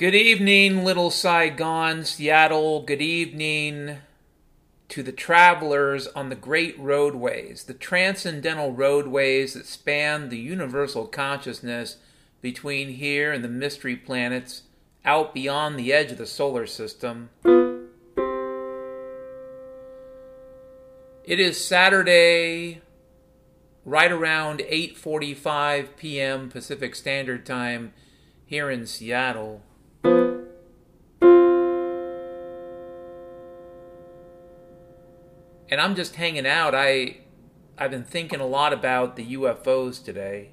Good evening, little Saigon, Seattle. Good evening to the travelers on the great roadways, the transcendental roadways that span the universal consciousness between here and the mystery planets out beyond the edge of the solar system. It is Saturday right around 8:45 p.m. Pacific Standard Time here in Seattle. And I'm just hanging out. I I've been thinking a lot about the UFOs today.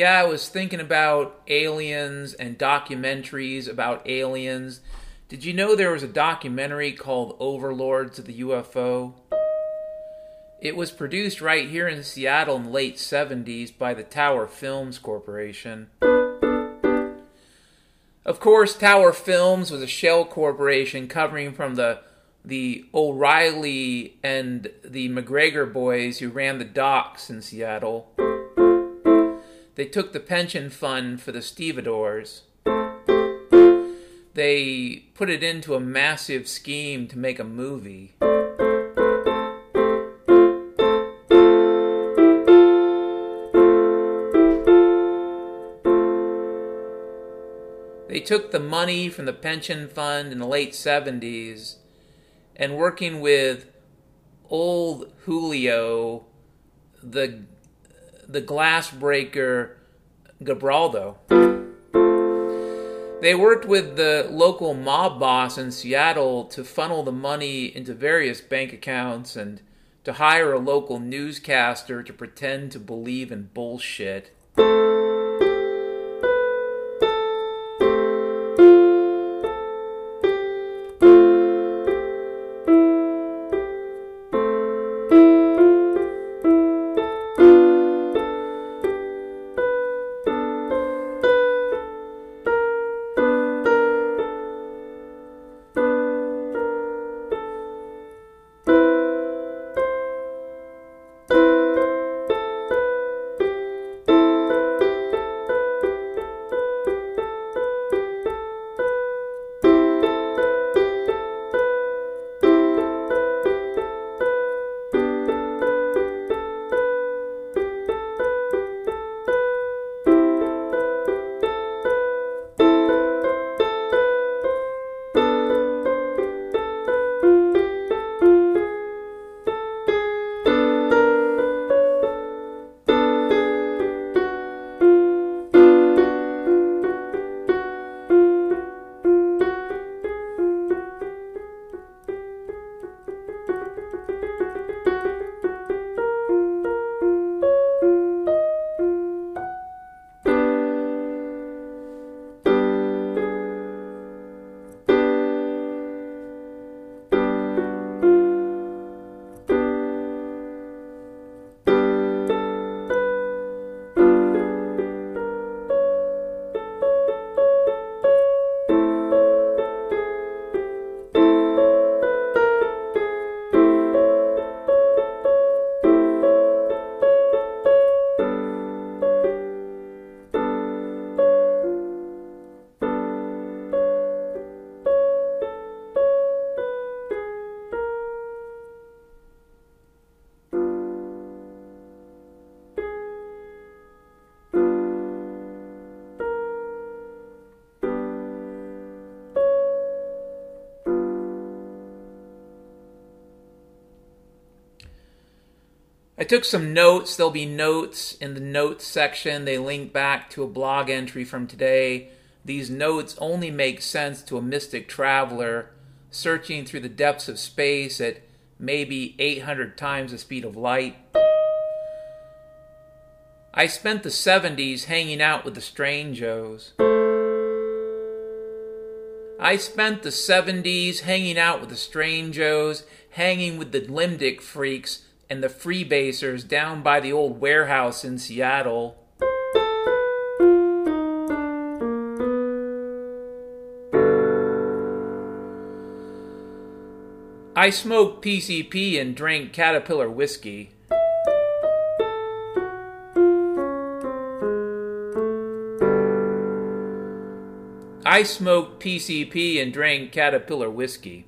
Yeah, I was thinking about aliens and documentaries about aliens. Did you know there was a documentary called Overlords of the UFO? It was produced right here in Seattle in the late 70s by the Tower Films Corporation. Of course, Tower Films was a shell corporation covering from the the O'Reilly and the McGregor boys who ran the docks in Seattle. They took the pension fund for the stevedores. They put it into a massive scheme to make a movie. They took the money from the pension fund in the late 70s and working with old Julio, the the glass breaker Gabraldo. They worked with the local mob boss in Seattle to funnel the money into various bank accounts and to hire a local newscaster to pretend to believe in bullshit. Took some notes. There'll be notes in the notes section. They link back to a blog entry from today. These notes only make sense to a mystic traveler searching through the depths of space at maybe 800 times the speed of light. I spent the 70s hanging out with the Strangos. I spent the 70s hanging out with the Strangos, hanging with the Limdick freaks and the freebasers down by the old warehouse in Seattle. I smoked PCP and drank Caterpillar whiskey. I smoked PCP and drank Caterpillar whiskey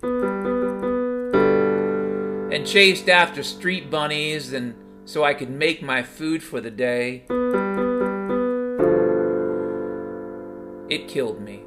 and chased after street bunnies and so I could make my food for the day. It killed me.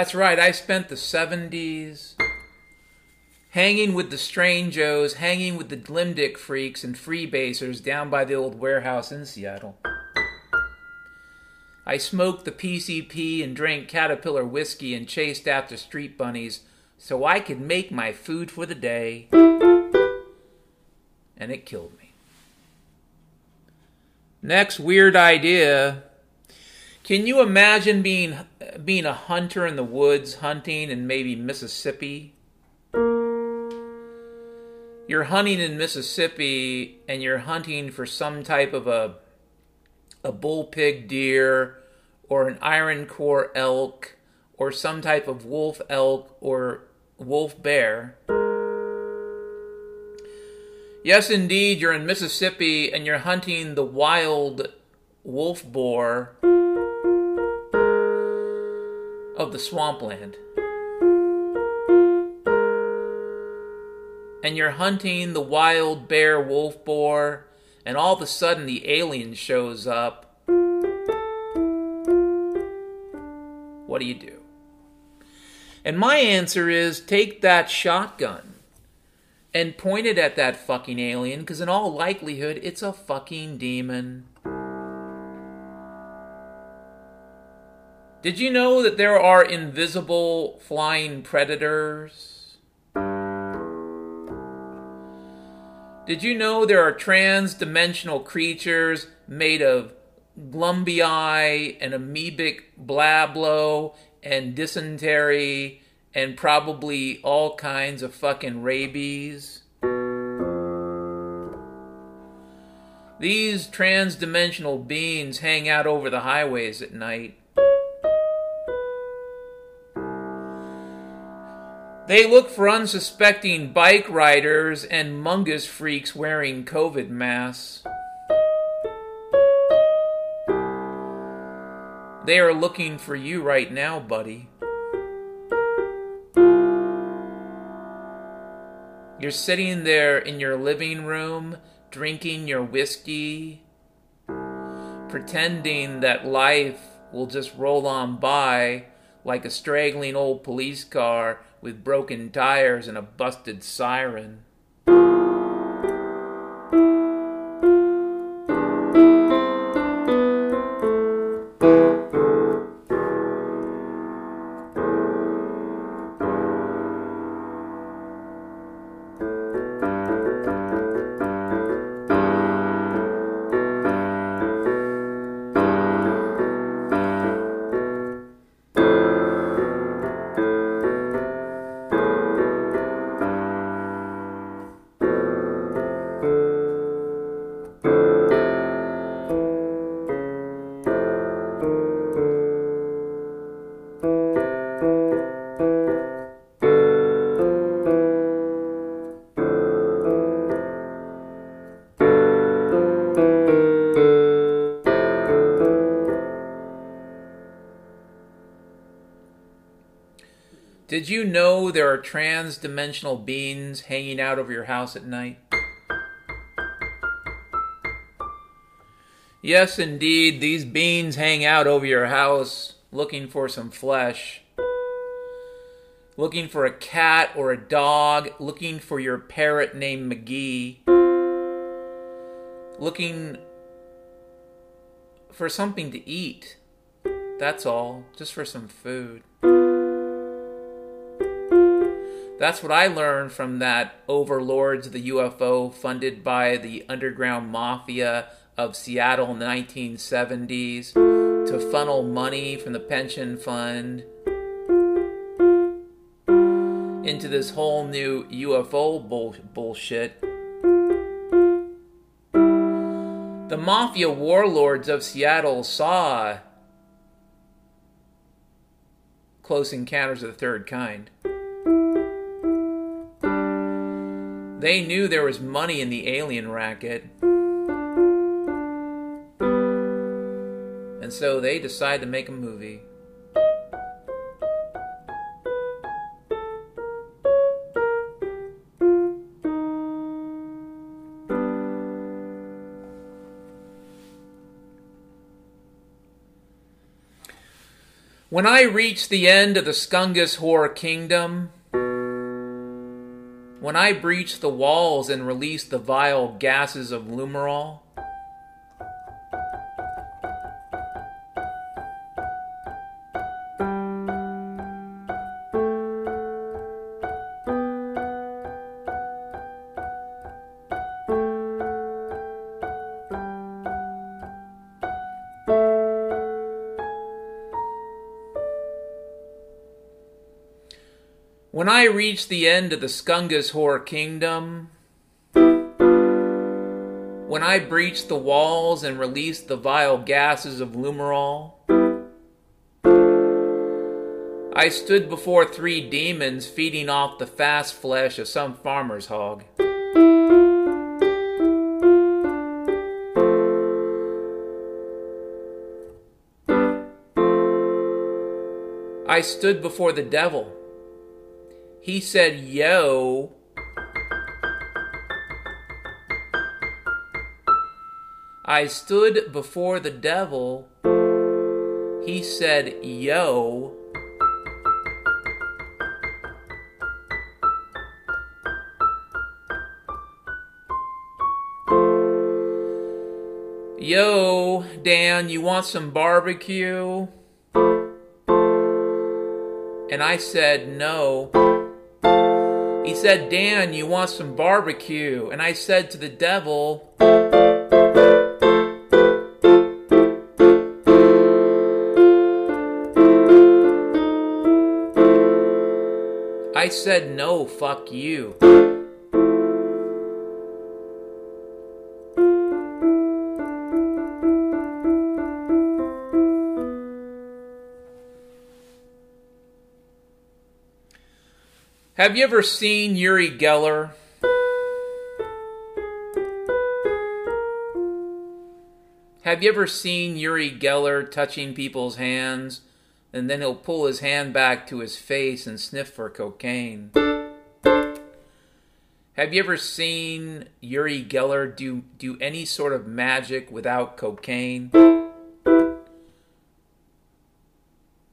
That's right, I spent the 70s hanging with the Strangos, hanging with the Limdick freaks and freebasers down by the old warehouse in Seattle. I smoked the PCP and drank Caterpillar whiskey and chased after street bunnies so I could make my food for the day. And it killed me. Next weird idea can you imagine being being a hunter in the woods, hunting in maybe Mississippi? You're hunting in Mississippi and you're hunting for some type of a a bull pig deer or an iron core elk or some type of wolf elk or wolf bear. Yes, indeed, you're in Mississippi and you're hunting the wild wolf boar of the swampland. And you're hunting the wild bear wolf boar, and all of a sudden the alien shows up. What do you do? And my answer is take that shotgun and point it at that fucking alien, because in all likelihood, it's a fucking demon. Did you know that there are invisible flying predators? Did you know there are trans dimensional creatures made of glumbii and amoebic blablo and dysentery and probably all kinds of fucking rabies? These trans dimensional beings hang out over the highways at night They look for unsuspecting bike riders and mungus freaks wearing COVID masks. They are looking for you right now, buddy. You're sitting there in your living room drinking your whiskey, pretending that life will just roll on by like a straggling old police car with broken tires and a busted siren. Did you know there are trans dimensional beings hanging out over your house at night? Yes, indeed, these beings hang out over your house looking for some flesh. Looking for a cat or a dog, looking for your parrot named McGee. Looking for something to eat. That's all, just for some food. That's what I learned from that Overlords of the UFO funded by the underground mafia of Seattle in the 1970s to funnel money from the pension fund into this whole new UFO bull- bullshit. The mafia warlords of Seattle saw Close Encounters of the Third Kind. They knew there was money in the alien racket. And so they decided to make a movie. When I reached the end of the Skungus Horror Kingdom, when I breached the walls and released the vile gases of Lumerol, I reached the end of the Skungus Horror Kingdom, when I breached the walls and released the vile gases of Lumerol, I stood before three demons feeding off the fast flesh of some farmer's hog. I stood before the devil he said, Yo. I stood before the devil. He said, Yo. Yo, Dan, you want some barbecue? And I said, No. He said, Dan, you want some barbecue? And I said to the devil, I said, no, fuck you. Have you ever seen Uri Geller? Have you ever seen Uri Geller touching people's hands and then he'll pull his hand back to his face and sniff for cocaine? Have you ever seen Uri Geller do, do any sort of magic without cocaine?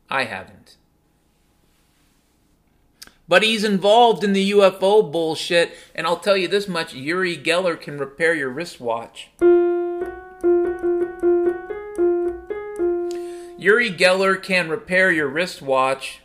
I haven't. But he's involved in the UFO bullshit, and I'll tell you this much Uri Geller can repair your wristwatch. Uri Geller can repair your wristwatch.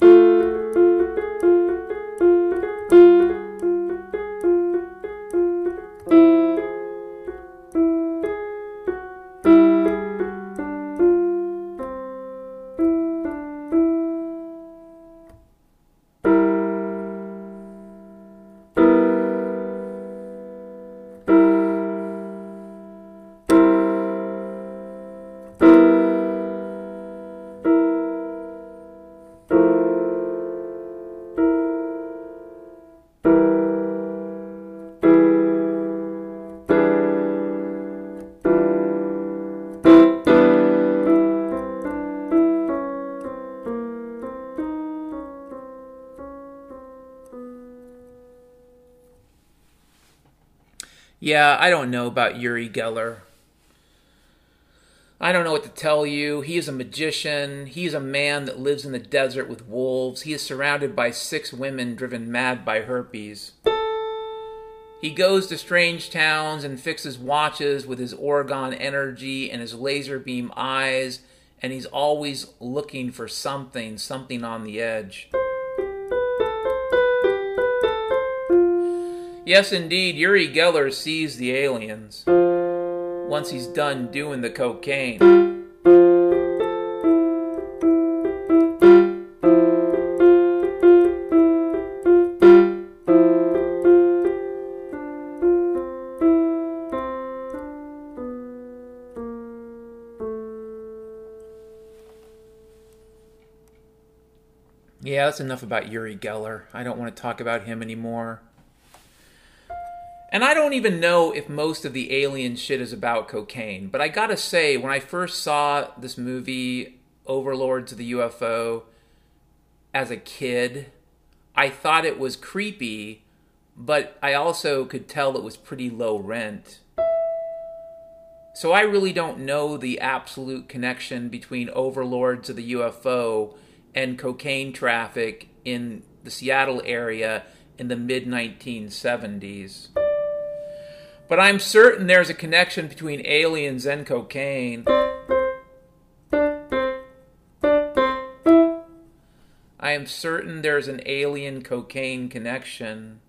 Yeah, I don't know about Uri Geller. I don't know what to tell you. He is a magician. He is a man that lives in the desert with wolves. He is surrounded by six women driven mad by herpes. He goes to strange towns and fixes watches with his orgone energy and his laser beam eyes, and he's always looking for something, something on the edge. Yes, indeed, Uri Geller sees the aliens once he's done doing the cocaine. Yeah, that's enough about Uri Geller. I don't want to talk about him anymore. And I don't even know if most of the alien shit is about cocaine, but I gotta say, when I first saw this movie, Overlords of the UFO, as a kid, I thought it was creepy, but I also could tell it was pretty low rent. So I really don't know the absolute connection between Overlords of the UFO and cocaine traffic in the Seattle area in the mid 1970s. But I'm certain there's a connection between aliens and cocaine. I am certain there's an alien cocaine connection.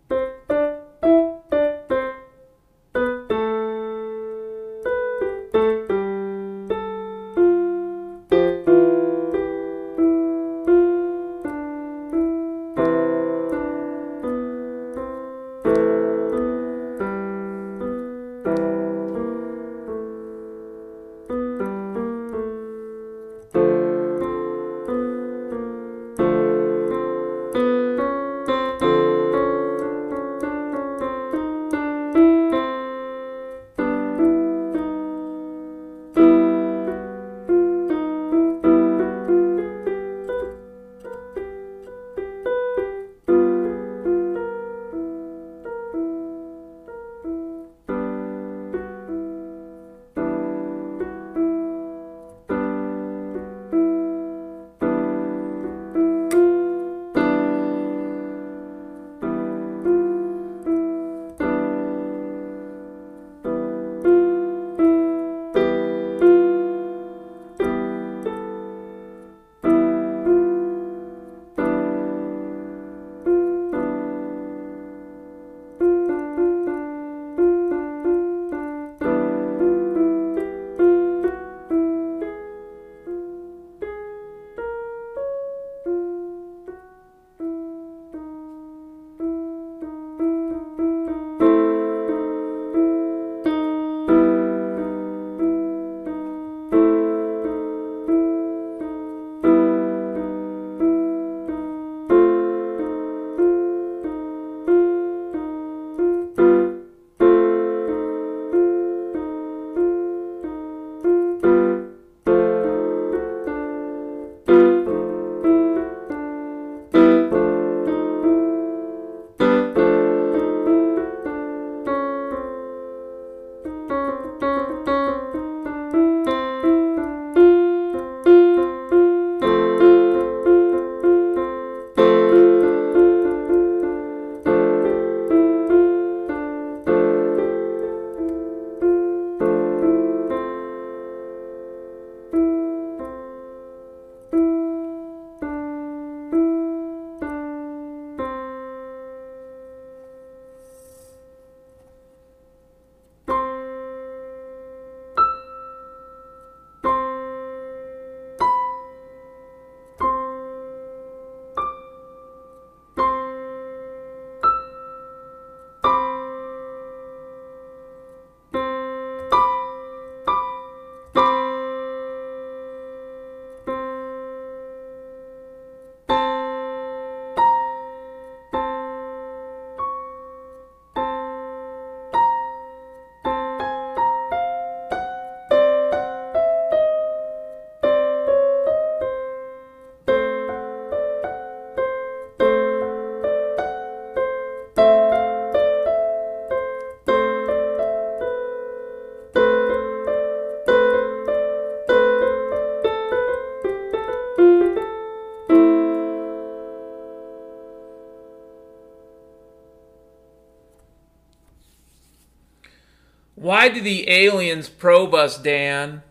Why do the aliens probe us, Dan?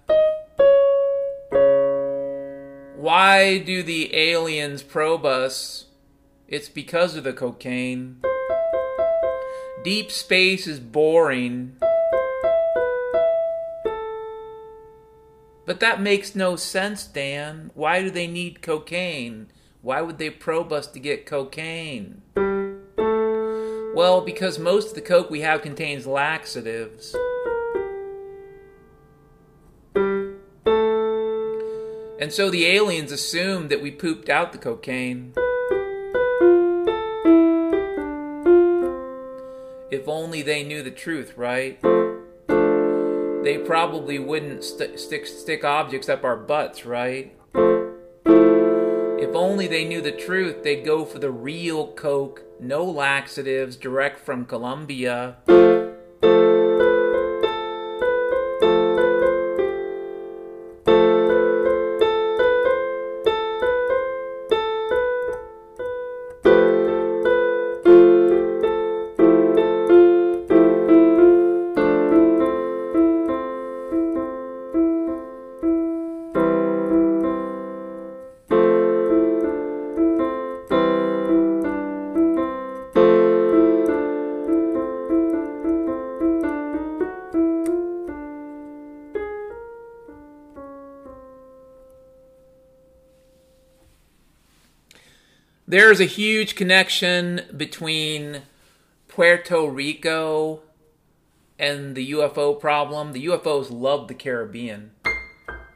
Why do the aliens probe us? It's because of the cocaine. Deep space is boring. But that makes no sense, Dan. Why do they need cocaine? Why would they probe us to get cocaine? Well, because most of the coke we have contains laxatives. And so the aliens assumed that we pooped out the cocaine. If only they knew the truth, right? They probably wouldn't st- stick stick objects up our butts, right? If only they knew the truth, they'd go for the real coke, no laxatives, direct from Colombia. There's a huge connection between Puerto Rico and the UFO problem. The UFOs love the Caribbean.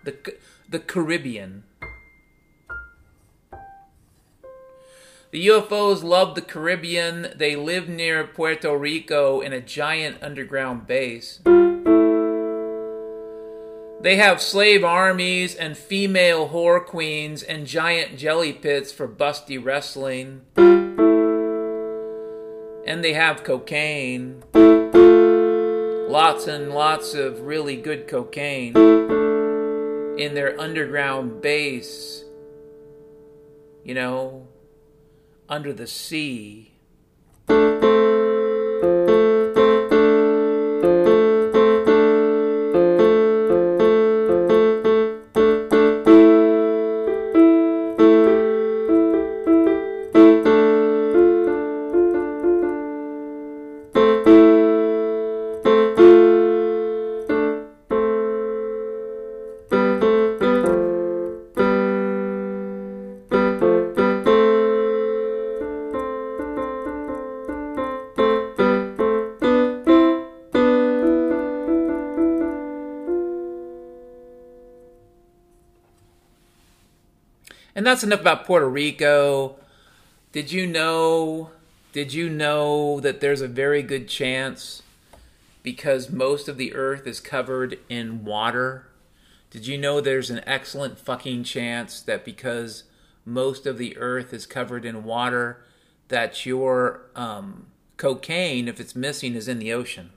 The, the Caribbean. The UFOs love the Caribbean. They live near Puerto Rico in a giant underground base. They have slave armies and female whore queens and giant jelly pits for busty wrestling. And they have cocaine. Lots and lots of really good cocaine in their underground base. You know, under the sea. That's enough about Puerto Rico. Did you know? Did you know that there's a very good chance because most of the earth is covered in water? Did you know there's an excellent fucking chance that because most of the earth is covered in water, that your um, cocaine, if it's missing, is in the ocean?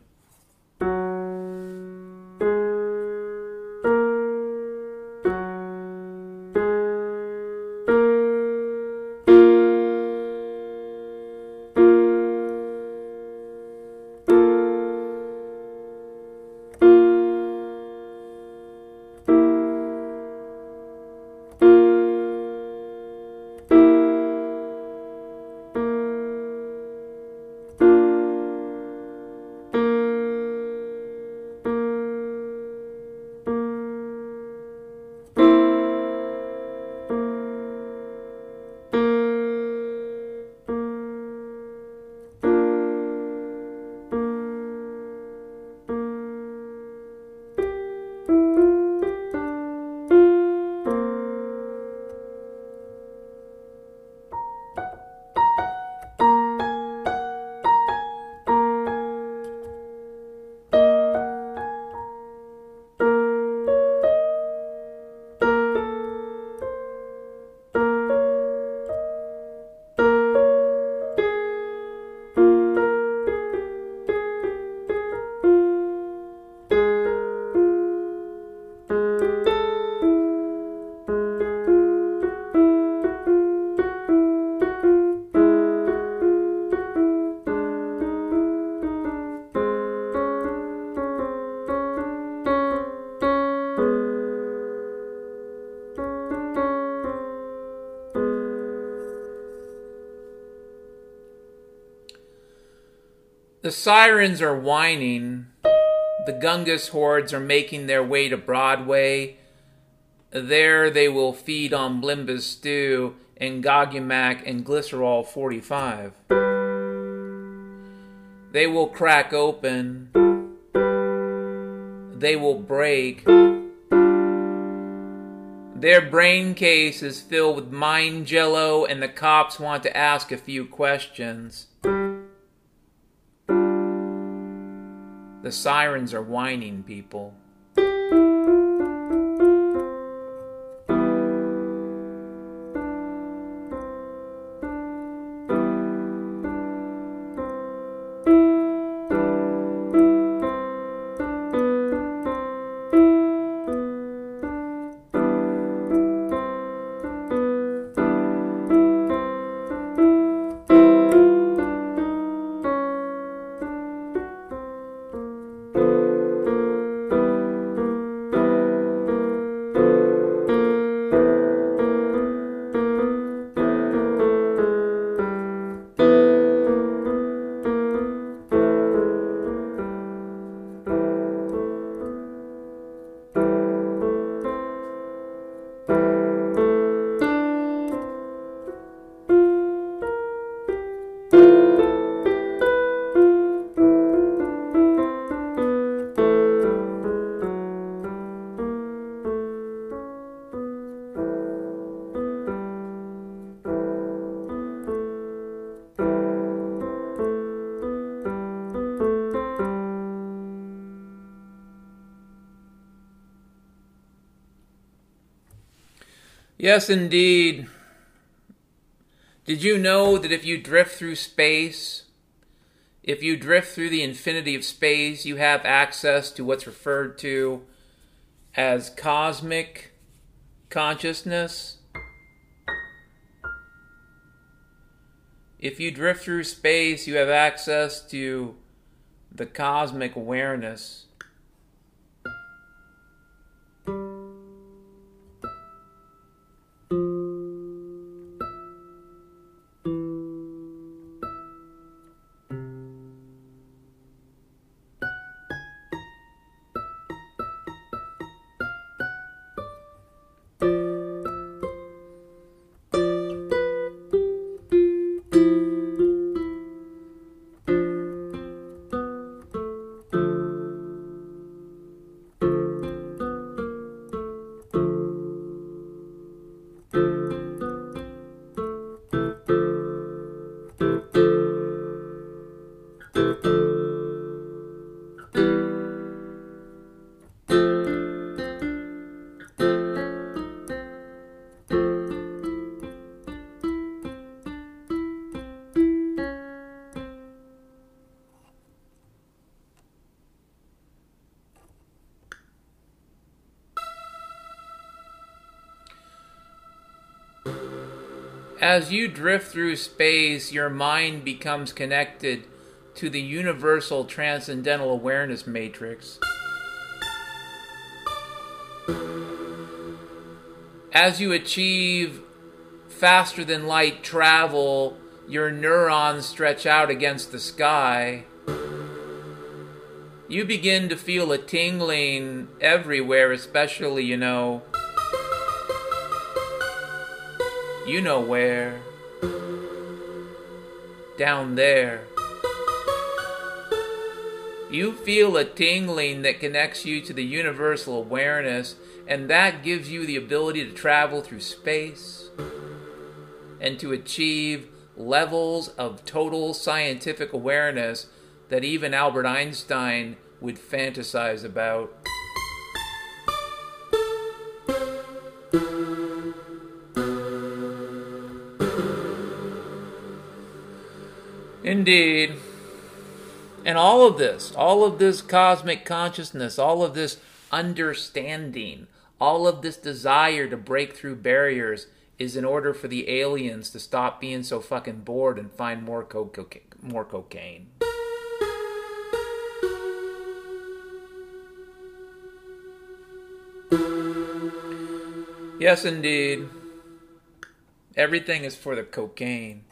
The sirens are whining. The Gungus hordes are making their way to Broadway. There they will feed on Blimba's stew and Gogumac and Glycerol 45. They will crack open. They will break. Their brain case is filled with mind jello, and the cops want to ask a few questions. The sirens are whining people. Yes, indeed. Did you know that if you drift through space, if you drift through the infinity of space, you have access to what's referred to as cosmic consciousness? If you drift through space, you have access to the cosmic awareness. As you drift through space, your mind becomes connected to the universal transcendental awareness matrix. As you achieve faster than light travel, your neurons stretch out against the sky. You begin to feel a tingling everywhere, especially, you know, You know where. Down there. You feel a tingling that connects you to the universal awareness, and that gives you the ability to travel through space and to achieve levels of total scientific awareness that even Albert Einstein would fantasize about. Indeed. And all of this, all of this cosmic consciousness, all of this understanding, all of this desire to break through barriers is in order for the aliens to stop being so fucking bored and find more, co- more cocaine. Yes, indeed. Everything is for the cocaine.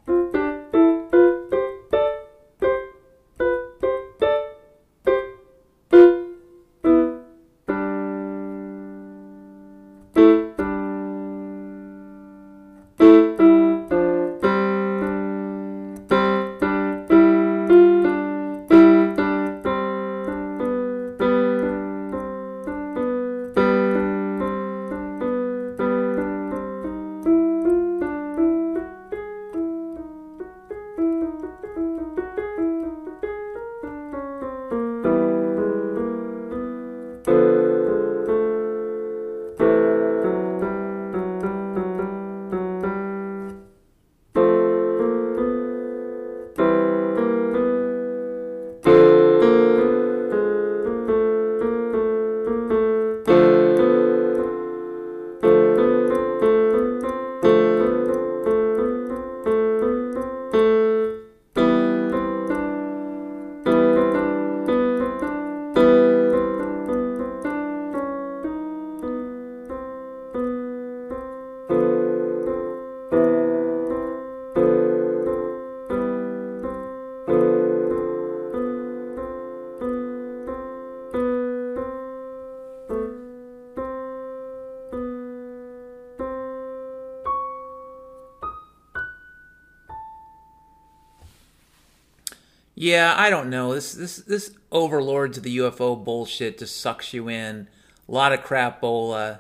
Yeah, I don't know. This this this overlords of the UFO bullshit just sucks you in. A lot of crapola.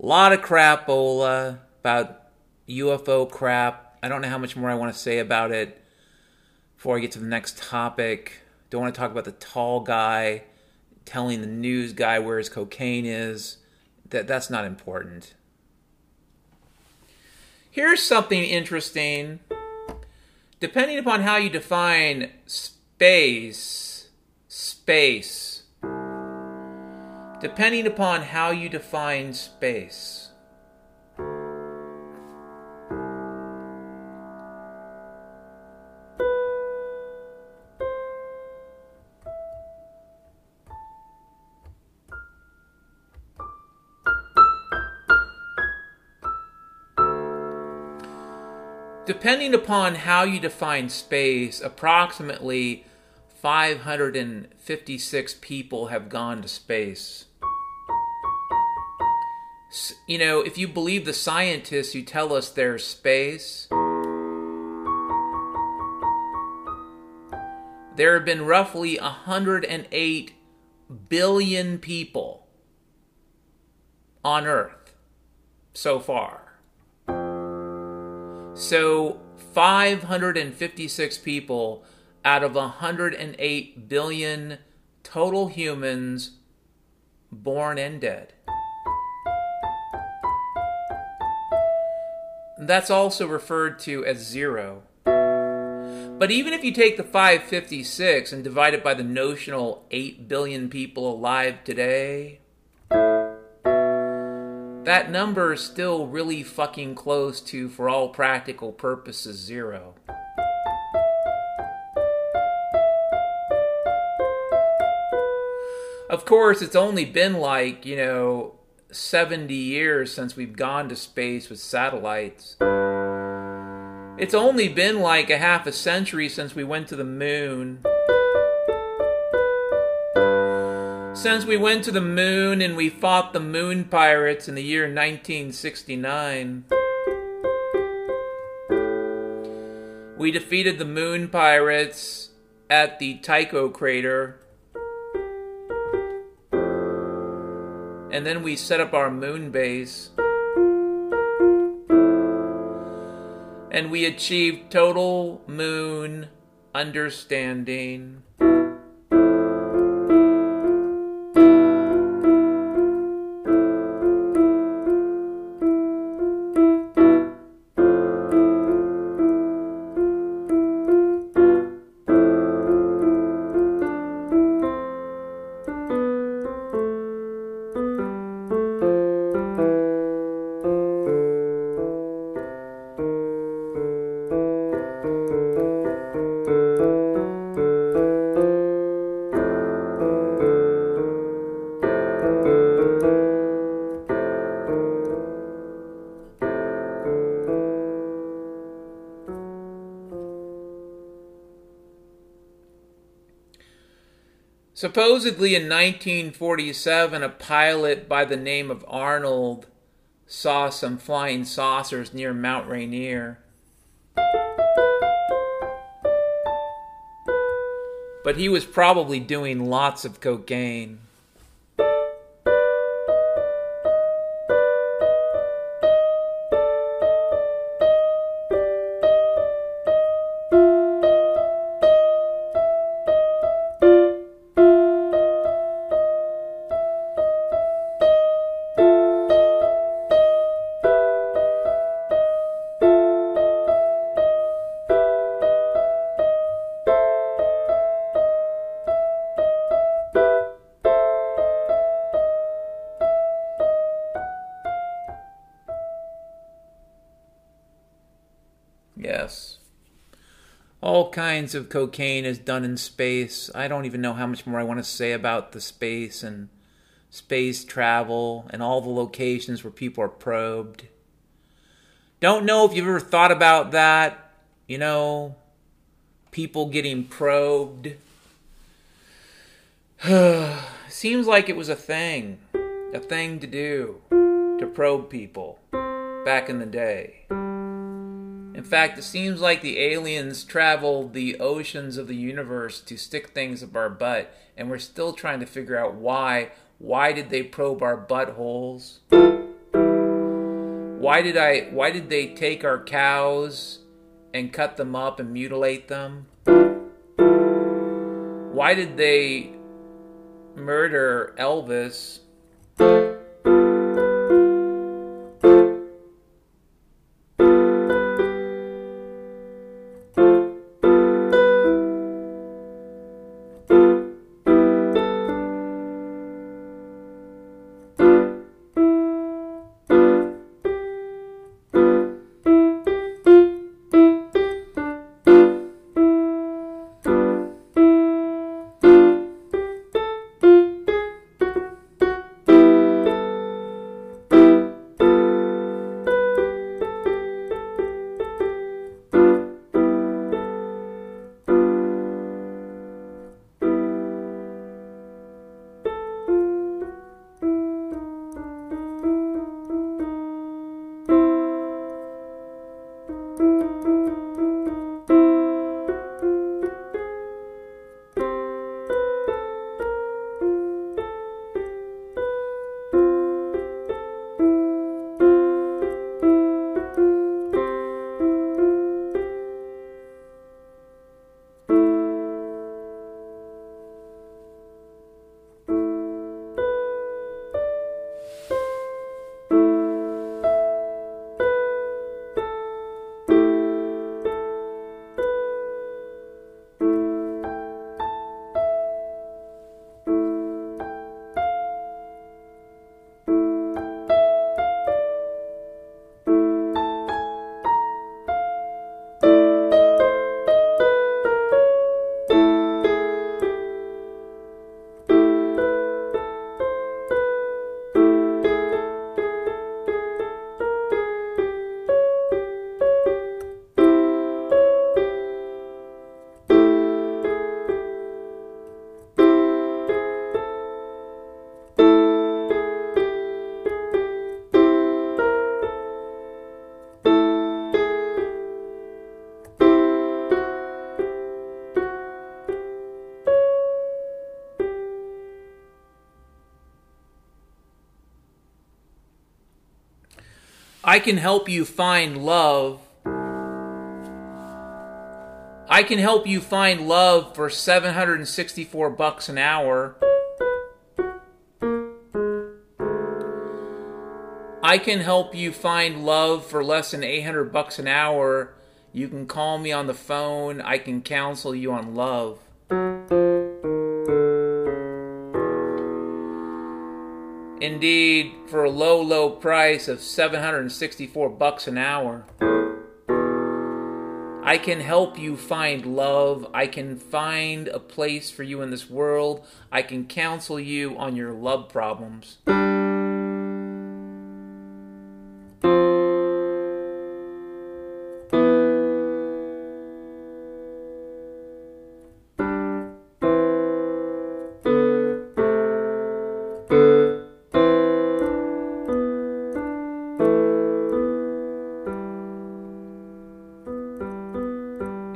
A lot of crapola about UFO crap. I don't know how much more I want to say about it before I get to the next topic. Don't want to talk about the tall guy telling the news guy where his cocaine is. That that's not important. Here's something interesting. Depending upon how you define space, space. Depending upon how you define space. Depending upon how you define space, approximately 556 people have gone to space. You know, if you believe the scientists who tell us there's space, there have been roughly 108 billion people on Earth so far. So 556 people out of 108 billion total humans born and dead. That's also referred to as zero. But even if you take the 556 and divide it by the notional 8 billion people alive today, that number is still really fucking close to, for all practical purposes, zero. Of course, it's only been like, you know, 70 years since we've gone to space with satellites. It's only been like a half a century since we went to the moon. Since we went to the moon and we fought the moon pirates in the year 1969, we defeated the moon pirates at the Tycho crater. And then we set up our moon base. And we achieved total moon understanding. Supposedly in 1947, a pilot by the name of Arnold saw some flying saucers near Mount Rainier. But he was probably doing lots of cocaine. Kinds of cocaine is done in space. I don't even know how much more I want to say about the space and space travel and all the locations where people are probed. Don't know if you've ever thought about that. You know, people getting probed. Seems like it was a thing, a thing to do, to probe people back in the day. In fact, it seems like the aliens traveled the oceans of the universe to stick things up our butt, and we're still trying to figure out why. Why did they probe our buttholes? Why did I why did they take our cows and cut them up and mutilate them? Why did they murder Elvis? I can help you find love. I can help you find love for 764 bucks an hour. I can help you find love for less than 800 bucks an hour. You can call me on the phone. I can counsel you on love. Indeed, for a low, low price of 764 bucks an hour. I can help you find love. I can find a place for you in this world. I can counsel you on your love problems.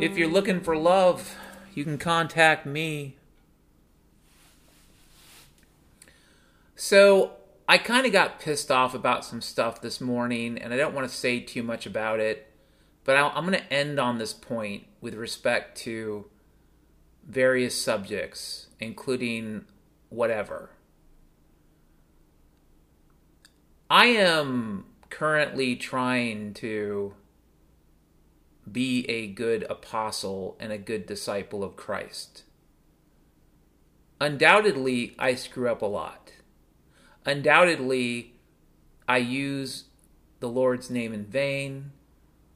If you're looking for love, you can contact me. So, I kind of got pissed off about some stuff this morning, and I don't want to say too much about it, but I'm going to end on this point with respect to various subjects, including whatever. I am currently trying to be a good apostle and a good disciple of Christ. Undoubtedly, I screw up a lot. Undoubtedly, I use the Lord's name in vain.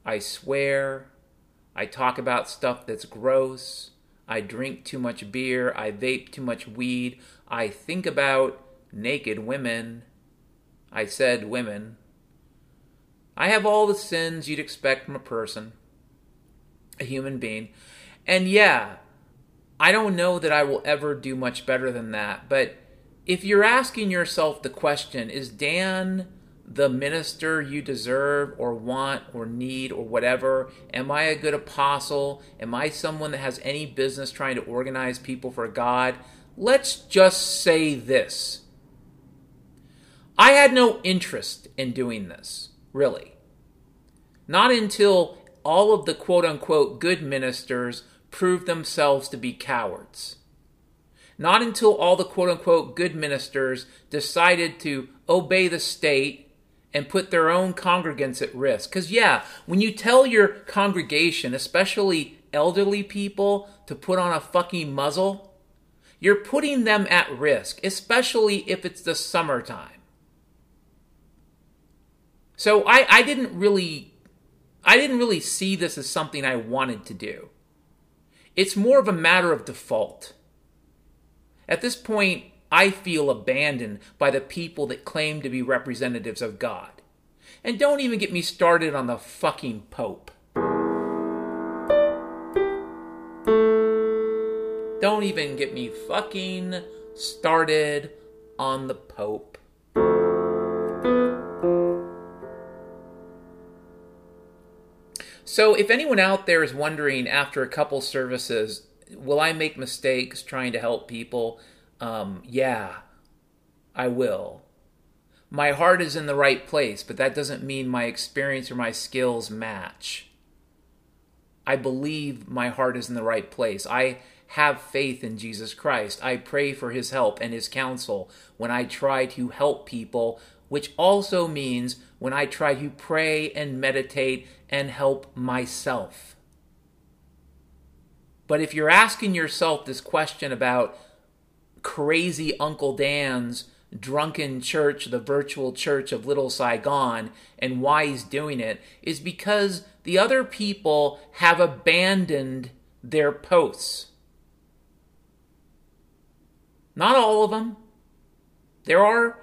I swear. I talk about stuff that's gross. I drink too much beer. I vape too much weed. I think about naked women. I said women. I have all the sins you'd expect from a person a human being. And yeah, I don't know that I will ever do much better than that. But if you're asking yourself the question, is Dan the minister you deserve or want or need or whatever? Am I a good apostle? Am I someone that has any business trying to organize people for God? Let's just say this. I had no interest in doing this, really. Not until all of the quote unquote good ministers proved themselves to be cowards. Not until all the quote unquote good ministers decided to obey the state and put their own congregants at risk. Because, yeah, when you tell your congregation, especially elderly people, to put on a fucking muzzle, you're putting them at risk, especially if it's the summertime. So I, I didn't really I didn't really see this as something I wanted to do. It's more of a matter of default. At this point, I feel abandoned by the people that claim to be representatives of God. And don't even get me started on the fucking Pope. Don't even get me fucking started on the Pope. So, if anyone out there is wondering after a couple services, will I make mistakes trying to help people? Um, yeah, I will. My heart is in the right place, but that doesn't mean my experience or my skills match. I believe my heart is in the right place. I have faith in Jesus Christ. I pray for his help and his counsel when I try to help people, which also means when I try to pray and meditate and help myself. But if you're asking yourself this question about crazy Uncle Dan's drunken church, the virtual church of Little Saigon, and why he's doing it, is because the other people have abandoned their posts. Not all of them. There are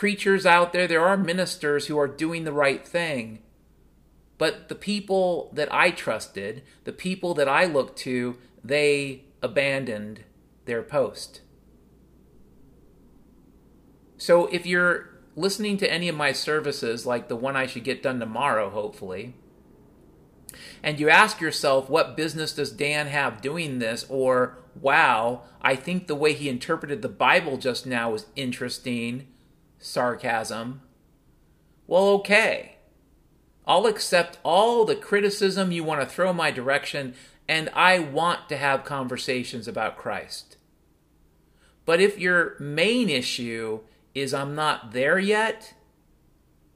preachers out there, there are ministers who are doing the right thing. But the people that I trusted, the people that I looked to, they abandoned their post. So if you're listening to any of my services, like the one I should get done tomorrow, hopefully, and you ask yourself, what business does Dan have doing this? Or, wow, I think the way he interpreted the Bible just now was interesting, sarcasm. Well, okay. I'll accept all the criticism you want to throw my direction, and I want to have conversations about Christ. But if your main issue is I'm not there yet,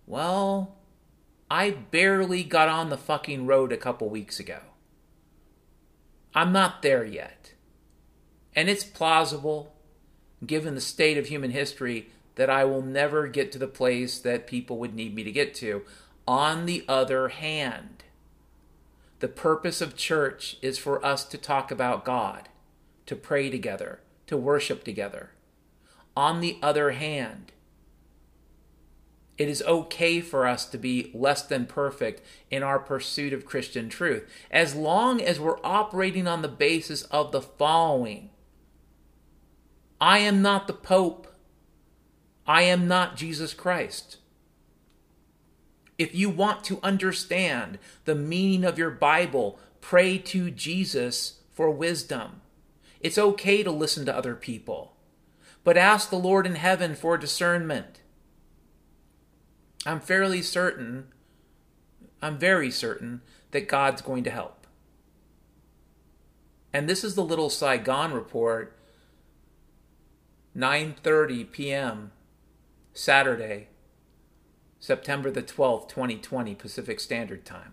well, I barely got on the fucking road a couple weeks ago. I'm not there yet. And it's plausible, given the state of human history, that I will never get to the place that people would need me to get to. On the other hand, the purpose of church is for us to talk about God, to pray together, to worship together. On the other hand, it is okay for us to be less than perfect in our pursuit of Christian truth, as long as we're operating on the basis of the following I am not the Pope, I am not Jesus Christ. If you want to understand the meaning of your Bible, pray to Jesus for wisdom. It's okay to listen to other people but ask the Lord in heaven for discernment. I'm fairly certain, I'm very certain that God's going to help. And this is the Little Saigon report, 9:30 p.m. Saturday, September the 12th, 2020 Pacific Standard Time.